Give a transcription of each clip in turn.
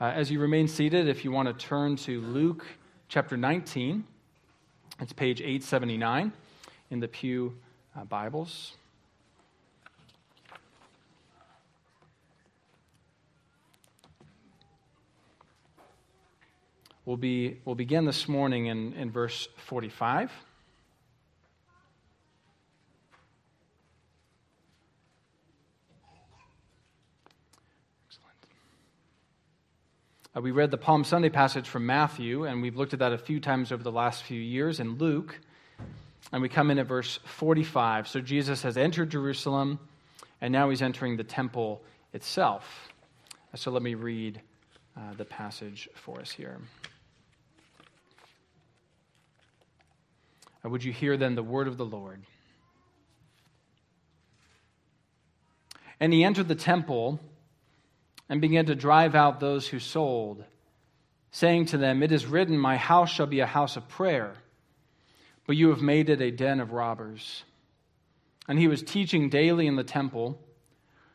Uh, as you remain seated, if you want to turn to Luke chapter 19, it's page 879 in the Pew uh, Bibles. We'll, be, we'll begin this morning in, in verse 45. Uh, we read the Palm Sunday passage from Matthew, and we've looked at that a few times over the last few years in Luke. And we come in at verse 45. So Jesus has entered Jerusalem, and now he's entering the temple itself. So let me read uh, the passage for us here. Uh, would you hear then the word of the Lord? And he entered the temple and began to drive out those who sold, saying to them, It is written, My house shall be a house of prayer, but you have made it a den of robbers. And he was teaching daily in the temple.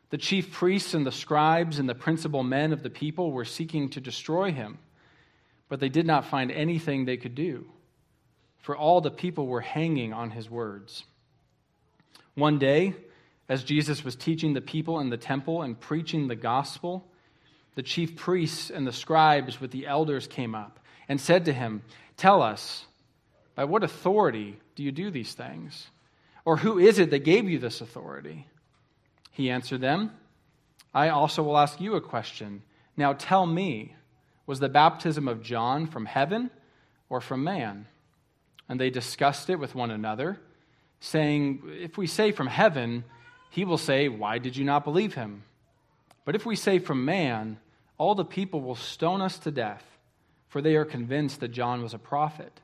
The chief priests and the scribes and the principal men of the people were seeking to destroy him, but they did not find anything they could do, for all the people were hanging on his words. One day, as Jesus was teaching the people in the temple and preaching the gospel, the chief priests and the scribes with the elders came up and said to him, Tell us, by what authority do you do these things? Or who is it that gave you this authority? He answered them, I also will ask you a question. Now tell me, was the baptism of John from heaven or from man? And they discussed it with one another, saying, If we say from heaven, he will say, Why did you not believe him? But if we say from man, all the people will stone us to death, for they are convinced that John was a prophet.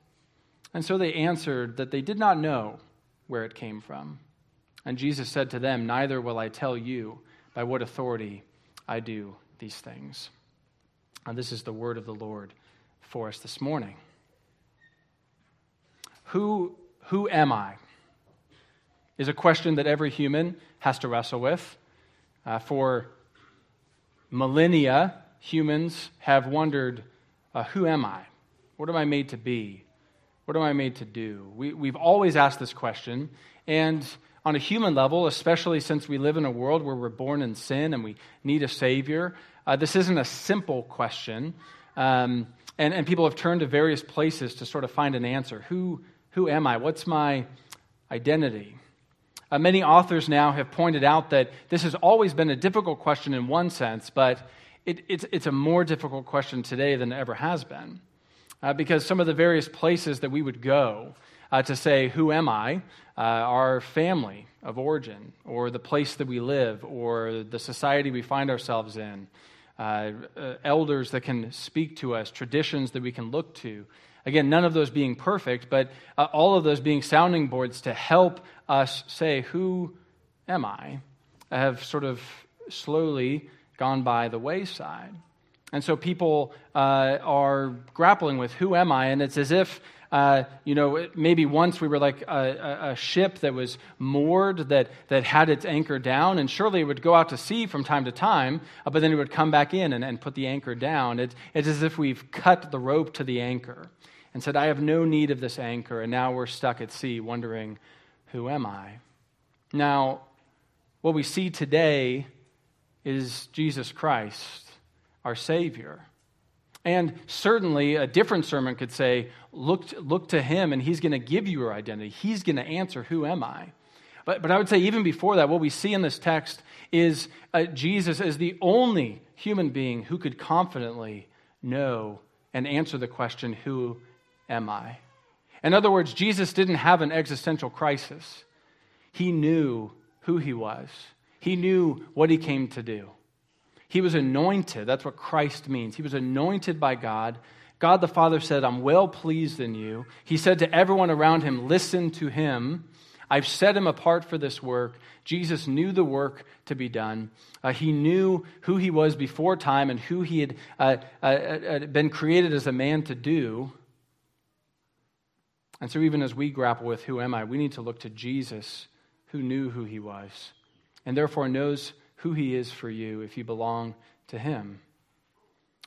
And so they answered that they did not know where it came from. And Jesus said to them, Neither will I tell you by what authority I do these things. And this is the word of the Lord for us this morning. Who, who am I? Is a question that every human has to wrestle with. Uh, for millennia, humans have wondered uh, who am I? What am I made to be? What am I made to do? We, we've always asked this question. And on a human level, especially since we live in a world where we're born in sin and we need a Savior, uh, this isn't a simple question. Um, and, and people have turned to various places to sort of find an answer. Who, who am I? What's my identity? Uh, many authors now have pointed out that this has always been a difficult question in one sense, but it, it's, it's a more difficult question today than it ever has been. Uh, because some of the various places that we would go uh, to say, Who am I? Uh, our family of origin, or the place that we live, or the society we find ourselves in, uh, uh, elders that can speak to us, traditions that we can look to. Again, none of those being perfect, but uh, all of those being sounding boards to help us say, Who am I? have sort of slowly gone by the wayside. And so people uh, are grappling with who am I? And it's as if, uh, you know, maybe once we were like a, a, ship that was moored, that, that had its anchor down, and surely it would go out to sea from time to time, uh, but then it would come back in and, and put the anchor down. It, it's as if we've cut the rope to the anchor and said, I have no need of this anchor, and now we're stuck at sea wondering, who am I? Now, what we see today is Jesus Christ, our Savior. And certainly, a different sermon could say, look, look to Him, and He's going to give you your identity. He's going to answer, Who am I? But, but I would say, even before that, what we see in this text is uh, Jesus is the only human being who could confidently know and answer the question, Who am I? In other words, Jesus didn't have an existential crisis. He knew who he was, he knew what he came to do. He was anointed. That's what Christ means. He was anointed by God. God the Father said, I'm well pleased in you. He said to everyone around him, Listen to him. I've set him apart for this work. Jesus knew the work to be done. Uh, he knew who he was before time and who he had uh, uh, uh been created as a man to do. And so, even as we grapple with who am I, we need to look to Jesus, who knew who he was, and therefore knows who he is for you if you belong to him.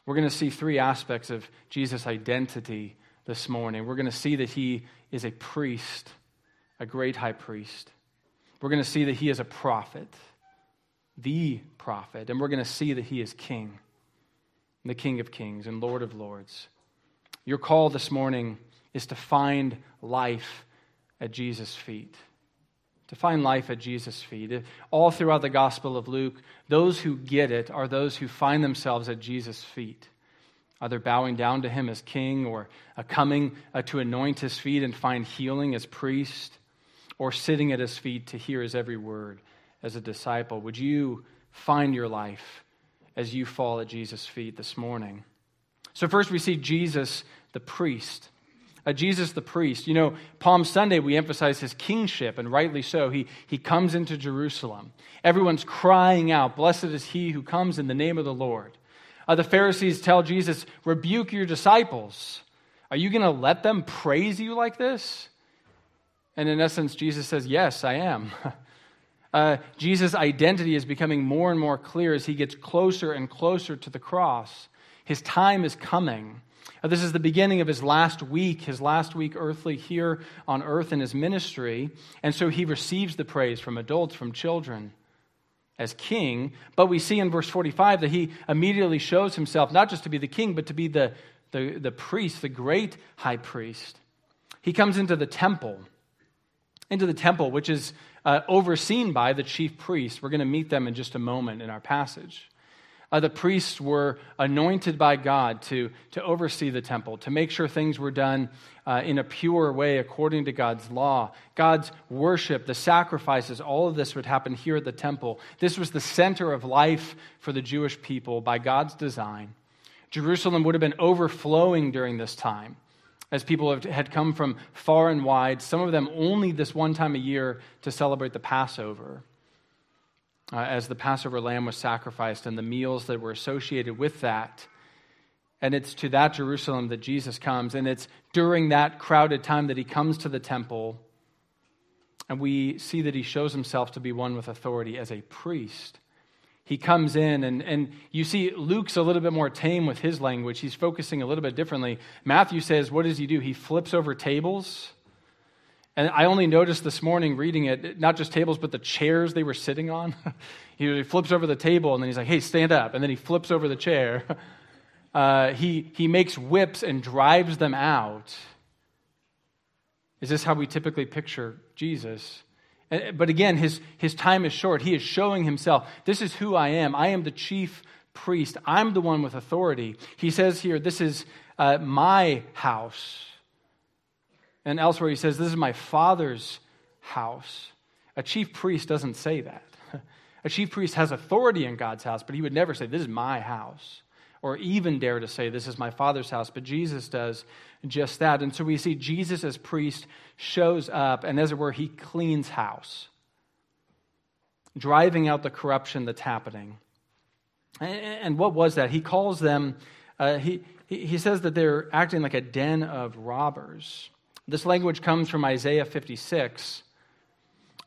We're going to see three aspects of Jesus' identity this morning. We're going to see that he is a priest, a great high priest. We're going to see that he is a prophet, the prophet. And we're going to see that he is king, the king of kings and lord of lords. Your call this morning is to find life at Jesus' feet. To find life at Jesus' feet. All throughout the Gospel of Luke, those who get it are those who find themselves at Jesus' feet either bowing down to him as king or coming uh, to anoint his feet and find healing as priest or sitting at his feet to hear his every word as a disciple. Would you find your life as you fall at Jesus' feet this morning? So, first we see Jesus the priest. Uh, Jesus the priest. You know, Palm Sunday, we emphasize his kingship, and rightly so. He, he comes into Jerusalem. Everyone's crying out, Blessed is he who comes in the name of the Lord. Uh, the Pharisees tell Jesus, rebuke your disciples. Are you going to let them praise you like this? And in essence, Jesus says, Yes, I am. Uh, Jesus' identity is becoming more and more clear as he gets closer and closer to the cross. His time is coming. Uh, this is the beginning of his last week, his last week earthly here on earth in his ministry. And so he receives the praise from adults, from children as king, but we see in verse 45 that he immediately shows himself not just to be the king, but to be the, the, the priest, the great high priest. He comes into the temple, into the temple, which is uh, overseen by the chief priests. We're going to meet them in just a moment in our passage. Uh, the priests were anointed by God to, to oversee the temple, to make sure things were done uh, in a pure way according to God's law. God's worship, the sacrifices, all of this would happen here at the temple. This was the center of life for the Jewish people by God's design. Jerusalem would have been overflowing during this time as people had come from far and wide, some of them only this one time a year to celebrate the Passover uh, as the Passover lamb was sacrificed and the meals that were associated with that. And it's to that Jerusalem that Jesus comes. And it's during that crowded time that he comes to the temple. And we see that he shows himself to be one with authority as a priest. He comes in, and, and you see Luke's a little bit more tame with his language. He's focusing a little bit differently. Matthew says, What does he do? He flips over tables and I only noticed this morning reading it, not just tables, but the chairs they were sitting on. he flips over the table and then he's like, hey, stand up. And then he flips over the chair. Uh, he, he makes whips and drives them out. Is this how we typically picture Jesus? But again, his, his time is short. He is showing himself. This is who I am. I am the chief priest. I'm the one with authority. He says here, This is uh, my house. And elsewhere, he says, This is my father's house. A chief priest doesn't say that. A chief priest has authority in God's house, but he would never say, This is my house, or even dare to say, This is my father's house. But Jesus does just that. And so we see Jesus as priest shows up, and as it were, he cleans house, driving out the corruption that's happening. And what was that? He calls them, uh, he, he says that they're acting like a den of robbers. This language comes from Isaiah 56,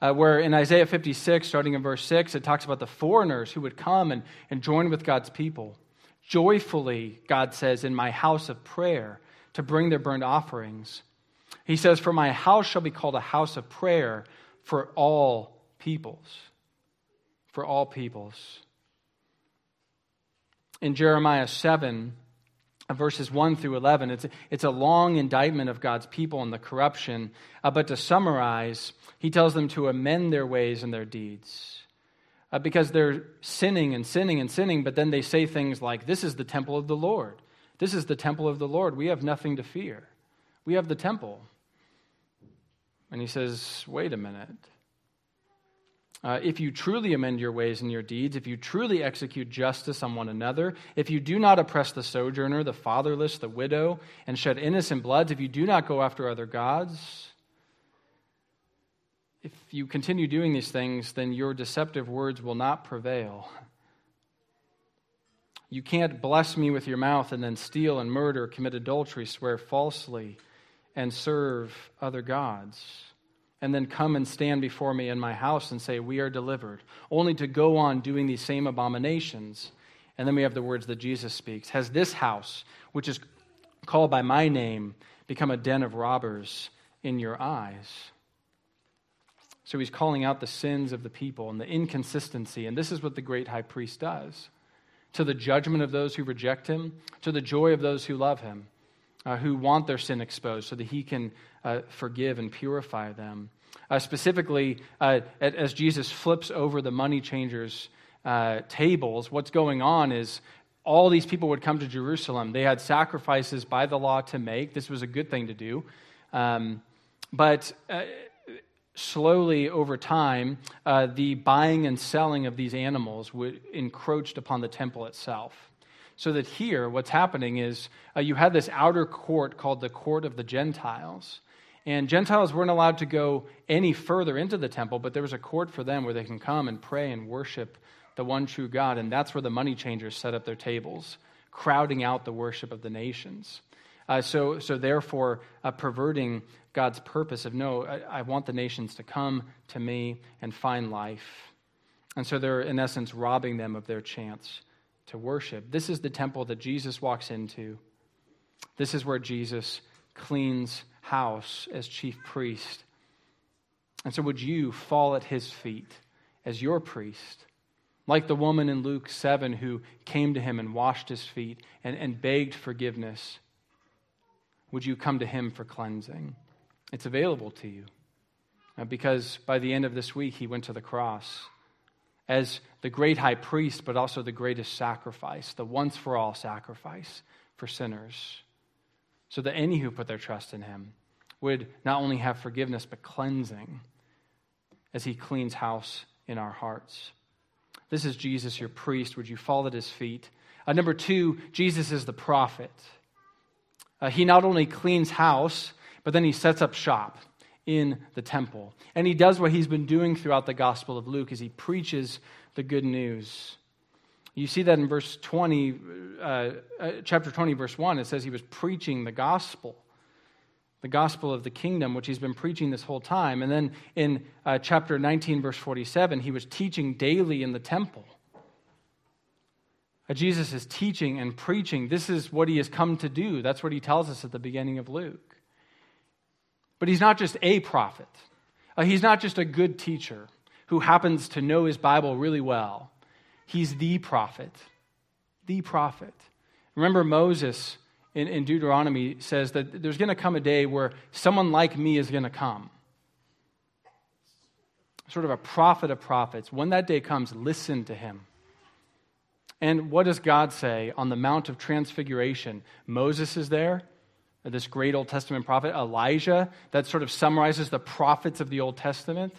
uh, where in Isaiah 56, starting in verse 6, it talks about the foreigners who would come and, and join with God's people. Joyfully, God says, in my house of prayer to bring their burnt offerings. He says, For my house shall be called a house of prayer for all peoples. For all peoples. In Jeremiah 7, verses 1 through 11. It's, it's a long indictment of God's people and the corruption. Uh, but to summarize, he tells them to amend their ways and their deeds. Uh, because they're sinning and sinning and sinning, but then they say things like, This is the temple of the Lord. This is the temple of the Lord. We have nothing to fear. We have the temple. And he says, Wait a minute. Uh, if you truly amend your ways and your deeds, if you truly execute justice on one another, if you do not oppress the sojourner, the fatherless, the widow, and shed innocent bloods, if you do not go after other gods, if you continue doing these things, then your deceptive words will not prevail. You can't bless me with your mouth and then steal and murder, commit adultery, swear falsely, and serve other gods and then come and stand before me in my house and say, We are delivered, only to go on doing these same abominations And then we have the words that Jesus speaks Has this house, which is called by my name, become a den of robbers in your eyes? So he's calling out the sins of the people and the inconsistency. And this is what the great high priest does to the judgment of those who reject him, to the joy of those who love him, uh, who want their sin exposed so that he can uh, forgive and purify them. Uh, specifically, uh, as Jesus flips over the money changers' uh, tables, what's going on is all these people would come to Jerusalem. They had sacrifices by the law to make. This was a good thing to do. Um, but uh, slowly over time, uh, the buying and selling of these animals would, encroached upon the temple itself. So that here, what's happening is uh, you had this outer court called the court of the Gentiles. And Gentiles weren't allowed to go any further into the temple, but there was a court for them where they can come and pray and worship the one true God. And that's where the money changers set up their tables, crowding out the worship of the nations. Uh, so, so, therefore, uh, perverting God's purpose of no, I, I, want the nations to come to me and find life. And so they're, in essence, robbing them of their chance to worship. This is the temple that Jesus walks into. This is where Jesus cleans house as chief priest. And so, would you fall at his feet as your priest? Like the woman in Luke 7 who came to him and washed his feet and, and begged forgiveness would you come to Him for cleansing? It's available to you. Because by the end of this week, He went to the cross as the great high priest, but also the greatest sacrifice, the once for all sacrifice for sinners, so that any who put their trust in Him would not only have forgiveness, but cleansing as He cleans house in our hearts. This is Jesus, your priest. Would you fall at His feet? Uh, number two, Jesus is the prophet. Uh, he not only cleans house, but then he sets up shop in the temple. And he does what he's been doing throughout the Gospel of Luke as he preaches the good news. You see that in verse 20, uh, uh, chapter 20, verse 1. It says he was preaching the gospel, the gospel of the kingdom, which he's been preaching this whole time. And then in uh, chapter 19, verse 47, he was teaching daily in the temple. Jesus is teaching and preaching. This is what he has come to do. That's what he tells us at the beginning of Luke. But he's not just a prophet, uh, he's not just a good teacher who happens to know his Bible really well. He's the prophet. The prophet. Remember, Moses in, in Deuteronomy says that there's going to come a day where someone like me is going to come. Sort of a prophet of prophets. When that day comes, listen to him. And what does God say on the Mount of Transfiguration? Moses is there, this great Old Testament prophet, Elijah, that sort of summarizes the prophets of the Old Testament.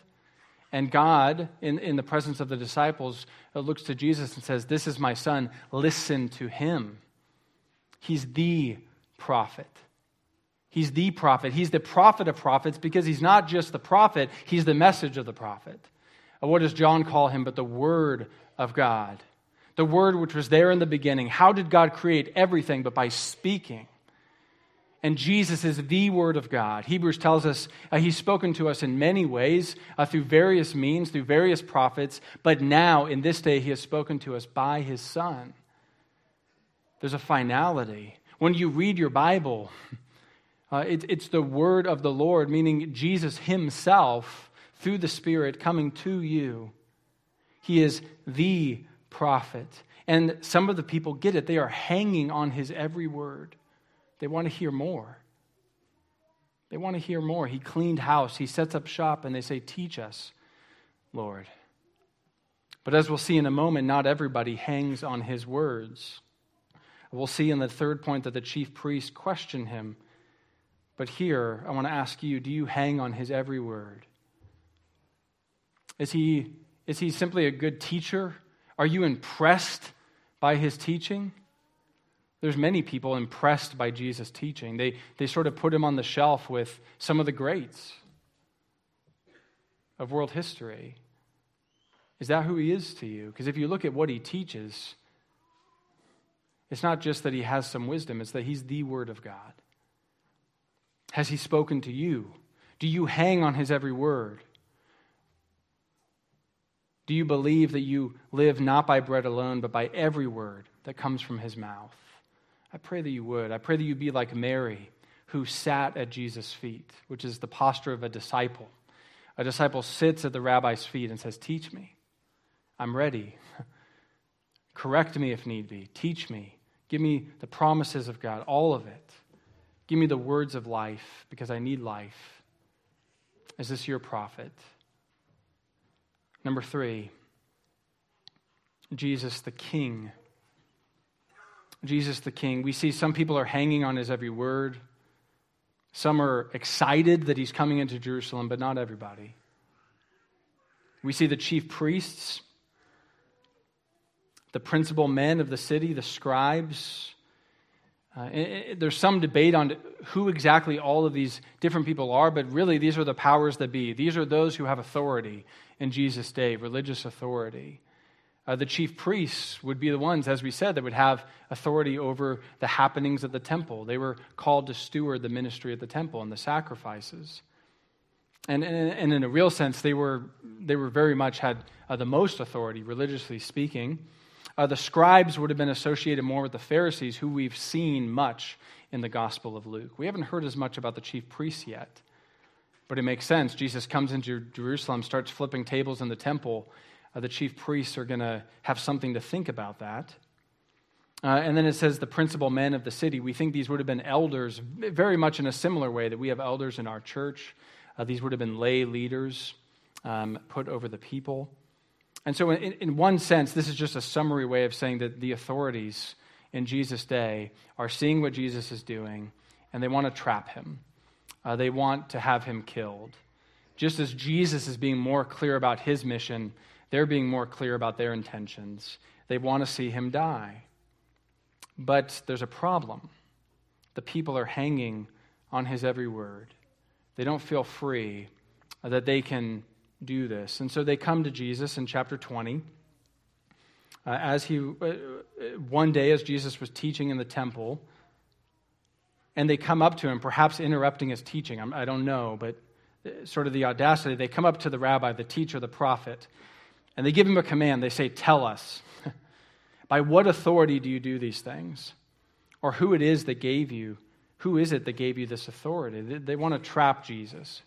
And God, in, in the presence of the disciples, uh, looks to Jesus and says, This is my son, listen to him. He's the prophet. He's the prophet. He's the prophet of prophets because he's not just the prophet, he's the message of the prophet. What does John call him but the Word of God? the Word which was there in the beginning. How did God create everything but by speaking? And Jesus is the Word of God. Hebrews tells us uh, He's spoken to us in many ways, uh, through various means, through various prophets, but now, in this day, He has spoken to us by His Son. There's a finality. When you read your Bible, uh, it, it's the Word of the Lord, meaning Jesus Himself, through the Spirit, coming to you. He is the prophet. And some of the people get it. They are hanging on his every word. They want to hear more. They want to hear more. He cleaned house, he sets up shop, and they say, Teach us, Lord. But as we'll see in a moment, not everybody hangs on his words. We'll see in the third point that the chief priest questioned him. But here, I want to ask you do you hang on his every word? Is he, is he simply a good teacher are you impressed by his teaching? There's many people impressed by Jesus' teaching. They, they sort of put him on the shelf with some of the greats of world history. Is that who he is to you? Because if you look at what he teaches, it's not just that he has some wisdom, it's that he's the Word of God. Has he spoken to you? Do you hang on his every word? Do you believe that you live not by bread alone, but by every word that comes from his mouth? I pray that you would. I pray that you be like Mary, who sat at Jesus' feet, which is the posture of a disciple. A disciple sits at the rabbi's feet and says, Teach me. I'm ready. Correct me if need be. Teach me. Give me the promises of God, all of it. Give me the words of life because I need life. Is this your prophet? Number three, Jesus the King. Jesus the King. We see some people are hanging on his every word. Some are excited that he's coming into Jerusalem, but not everybody. We see the chief priests, the principal men of the city, the scribes. Uh, there's some debate on who exactly all of these different people are, but really these are the powers that be. These are those who have authority in Jesus' day, religious authority. Uh, the chief priests would be the ones, as we said, that would have authority over the happenings at the temple. They were called to steward the ministry at the temple and the sacrifices. And, and, and in a real sense, they were, they were very much had uh, the most authority, religiously speaking. Uh, the scribes would have been associated more with the Pharisees, who we've seen much in the Gospel of Luke. We haven't heard as much about the chief priests yet, but it makes sense. Jesus comes into Jerusalem, starts flipping tables in the temple uh, the chief priests are going to have something to think about that. Uh, and then it says the principal men of the city. We think these would have been elders, very much in a similar way that we have elders in our church. Uh, these would have been lay leaders um, put over the people. And so, in, in one sense, this is just a summary way of saying that the authorities in Jesus' day are seeing what Jesus is doing and they want to trap him. Uh, they want to have him killed. Just as Jesus is being more clear about his mission, they're being more clear about their intentions. They want to see him die. But there's a problem. The people are hanging on his every word. They don't feel free that they can do this. And so they come to Jesus in chapter 20. Uh, as he, uh, one day, as Jesus was teaching in the temple, and they come up to him, perhaps interrupting his teaching. I don't know, but uh, sort of the audacity. They come up to the rabbi, the teacher, the prophet, and they give him a command. They say, Tell us, by what authority do you do these things? Or who it is that gave you, who is it that gave you this authority? They, they want to trap Jesus.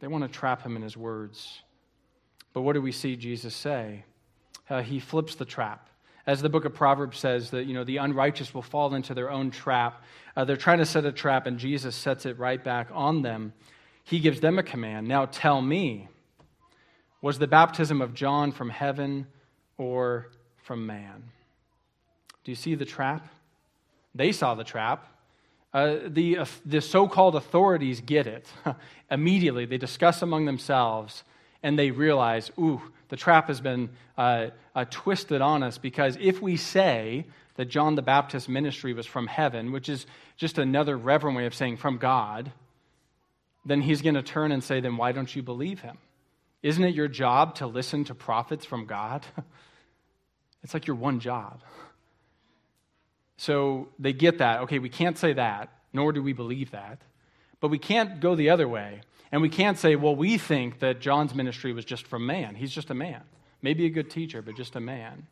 They want to trap him in his words. But what do we see Jesus say? Uh, he flips the trap. As the book of Proverbs says, that you know the unrighteous will fall into their own trap. Uh, they're trying to set a trap, and Jesus sets it right back on them. He gives them a command. Now tell me, was the baptism of John from heaven or from man? Do you see the trap? They saw the trap. Uh, the, uh, the so called authorities get it. Immediately, they discuss among themselves and they realize, ooh, the trap has been uh, uh, twisted on us because if we say that John the Baptist's ministry was from heaven, which is just another reverent way of saying from God, then he's going to turn and say, then why don't you believe him? Isn't it your job to listen to prophets from God? It's like your one job. So they get that. Okay, we can't say that, nor do we believe that. But we can't go the other way. And we can't say, well, we think that John's ministry was just from man. He's just a man. Maybe a good teacher, but just a man.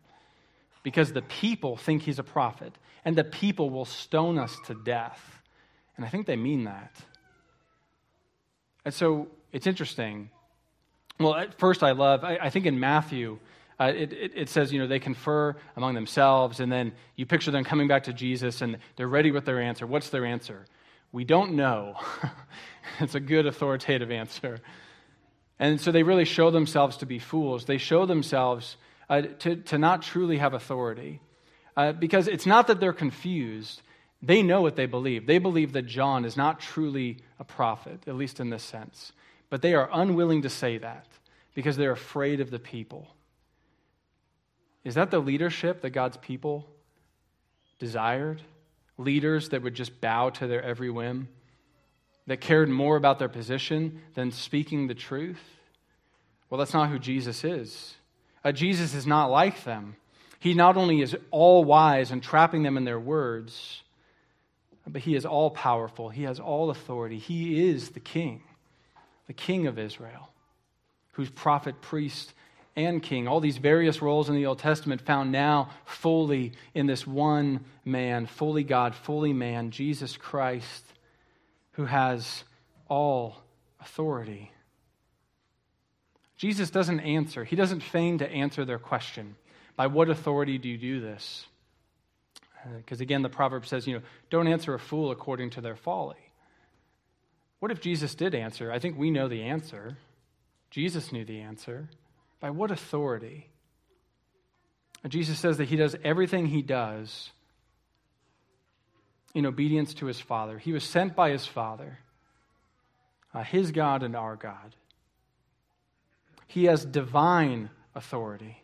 Because the people think he's a prophet, and the people will stone us to death. And I think they mean that. And so it's interesting well, at first, I love, I, I think in Matthew, uh, it, it, it, says, you know, they confer among themselves, and then you picture them coming back to Jesus, and they're ready with their answer. What's their answer? We don't know. it's a good authoritative answer. And so they really show themselves to be fools. They show themselves uh, to, to not truly have authority. Uh, because it's not that they're confused, they know what they believe. They believe that John is not truly a prophet, at least in this sense. But they are unwilling to say that because they're afraid of the people. Is that the leadership that God's people desired? Leaders that would just bow to their every whim, that cared more about their position than speaking the truth? Well, that's not who Jesus is. Uh, Jesus is not like them. He not only is all wise and trapping them in their words, but he is all powerful. He has all authority. He is the king the king of Israel, whose prophet, priest, and king. All these various roles in the Old Testament found now fully in this one man, fully God, fully man, Jesus Christ, who has all authority. Jesus doesn't answer, he doesn't feign to answer their question. By what authority do you do this? Because uh, again, the proverb says, you know, don't answer a fool according to their folly. What if Jesus did answer? I think we know the answer. Jesus knew the answer. By what authority? Jesus says that he does everything he does in obedience to his Father. He was sent by his Father, uh, his God and our God. He has divine authority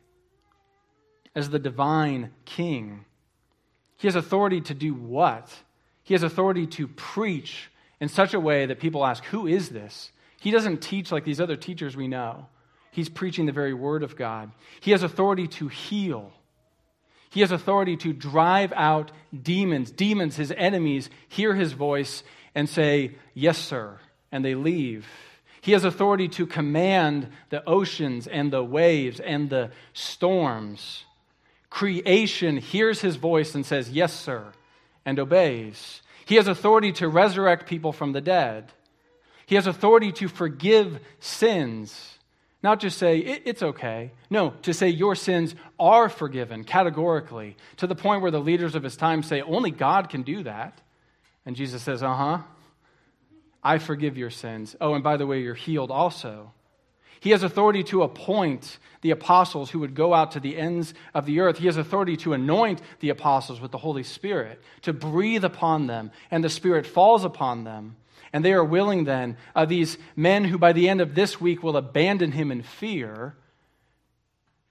as the divine king. He has authority to do what? He has authority to preach in such a way that people ask, Who is this? He doesn't teach like these other teachers we know. He's preaching the very word of God. He has authority to heal. He has authority to drive out demons. Demons, his enemies, hear his voice and say, Yes, sir, and they leave. He has authority to command the oceans and the waves and the storms. Creation hears his voice and says, Yes, sir, and obeys. He has authority to resurrect people from the dead. He has authority to forgive sins. Not just say, it's okay. No, to say your sins are forgiven categorically, to the point where the leaders of his time say, only God can do that. And Jesus says, uh huh, I forgive your sins. Oh, and by the way, you're healed also. He has authority to appoint the apostles who would go out to the ends of the earth. He has authority to anoint the apostles with the Holy Spirit, to breathe upon them, and the Spirit falls upon them. And they are willing then, uh, these men who by the end of this week will abandon him in fear,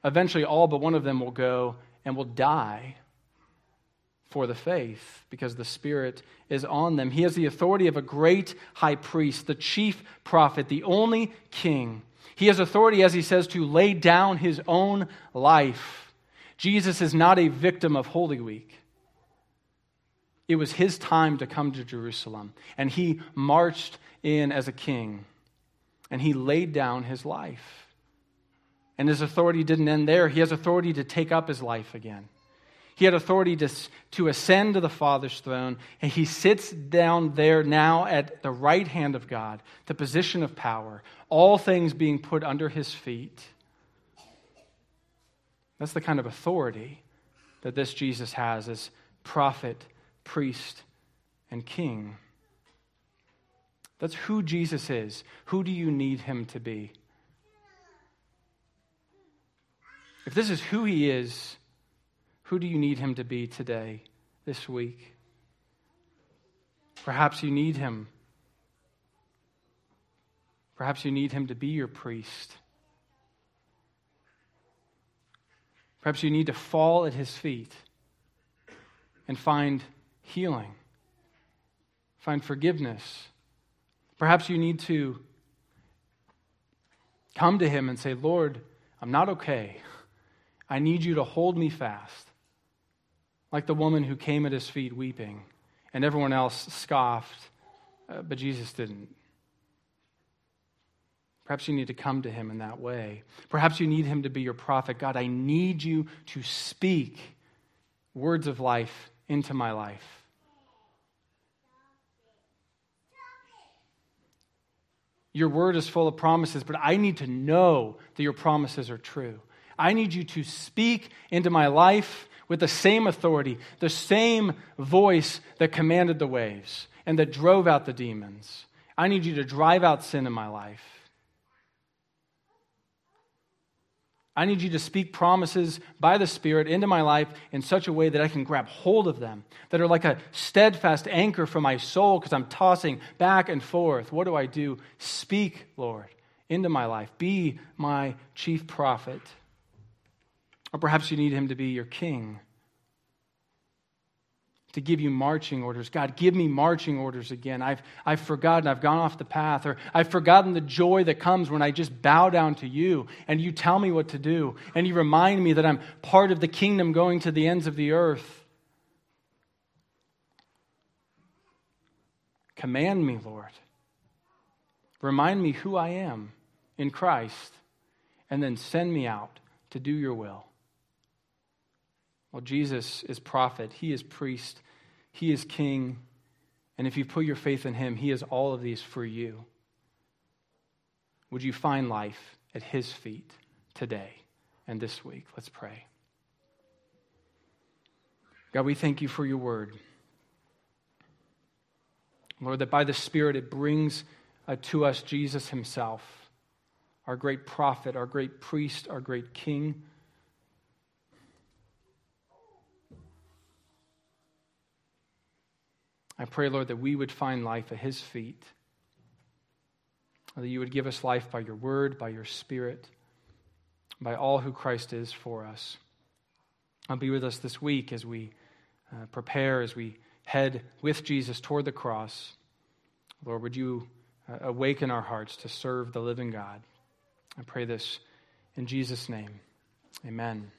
eventually all but one of them will go and will die for the faith because the Spirit is on them. He has the authority of a great high priest, the chief prophet, the only king he has authority, as he says, to lay down his own life. Jesus is not a victim of Holy Week. It was his time to come to Jerusalem, and he marched in as a king, and he laid down his life. And his authority didn't end there. He has authority to take up his life again. He had authority to, to ascend to the Father's throne, and he sits down there now at the right hand of God, the position of power, all things being put under his feet. That's the kind of authority that this Jesus has as prophet, priest, and king. That's who Jesus is. Who do you need him to be? If this is who he is, who do you need him to be today, this week? Perhaps you need him. Perhaps you need him to be your priest. Perhaps you need to fall at his feet and find healing, find forgiveness. Perhaps you need to come to him and say, Lord, I'm not okay. I need you to hold me fast like the woman who came at his feet weeping, and everyone else scoffed, uh, but Jesus didn't. Perhaps you need to come to him in that way. Perhaps you need him to be your prophet. God, I need you to speak words of life into my life. Your word is full of promises, but I need to know that your promises are true. I need you to speak into my life with the same authority, the same voice that commanded the waves and that drove out the demons. I need you to drive out sin in my life. I need you to speak promises by the Spirit into my life in such a way that I can grab hold of them, that are like a steadfast anchor for my soul because I'm tossing back and forth. What do I do? Speak, Lord, into my life. Be my chief prophet. Or perhaps you need him to be your king, to give you marching orders. God, give me marching orders again. I've, I've forgotten, I've gone off the path, or I've forgotten the joy that comes when I just bow down to you and you tell me what to do, and you remind me that I'm part of the kingdom going to the ends of the earth. Command me, Lord. Remind me who I am in Christ and then send me out to do your will. Well, Jesus is prophet, he is priest, he is king, and if you put your faith in him, he is all of these for you. Would you find life at his feet today and this week? Let's pray. God, we thank you for your word. Lord, that by the Spirit it brings uh, to us Jesus himself, our great prophet, our great priest, our great king. I pray, Lord, that we would find life at his feet, that you would give us life by your word, by your spirit, by all who Christ is for us. I'll be with us this week as we uh, prepare, as we head with Jesus toward the cross. Lord, would you uh, awaken our hearts to serve the living God? I pray this in Jesus' name. Amen.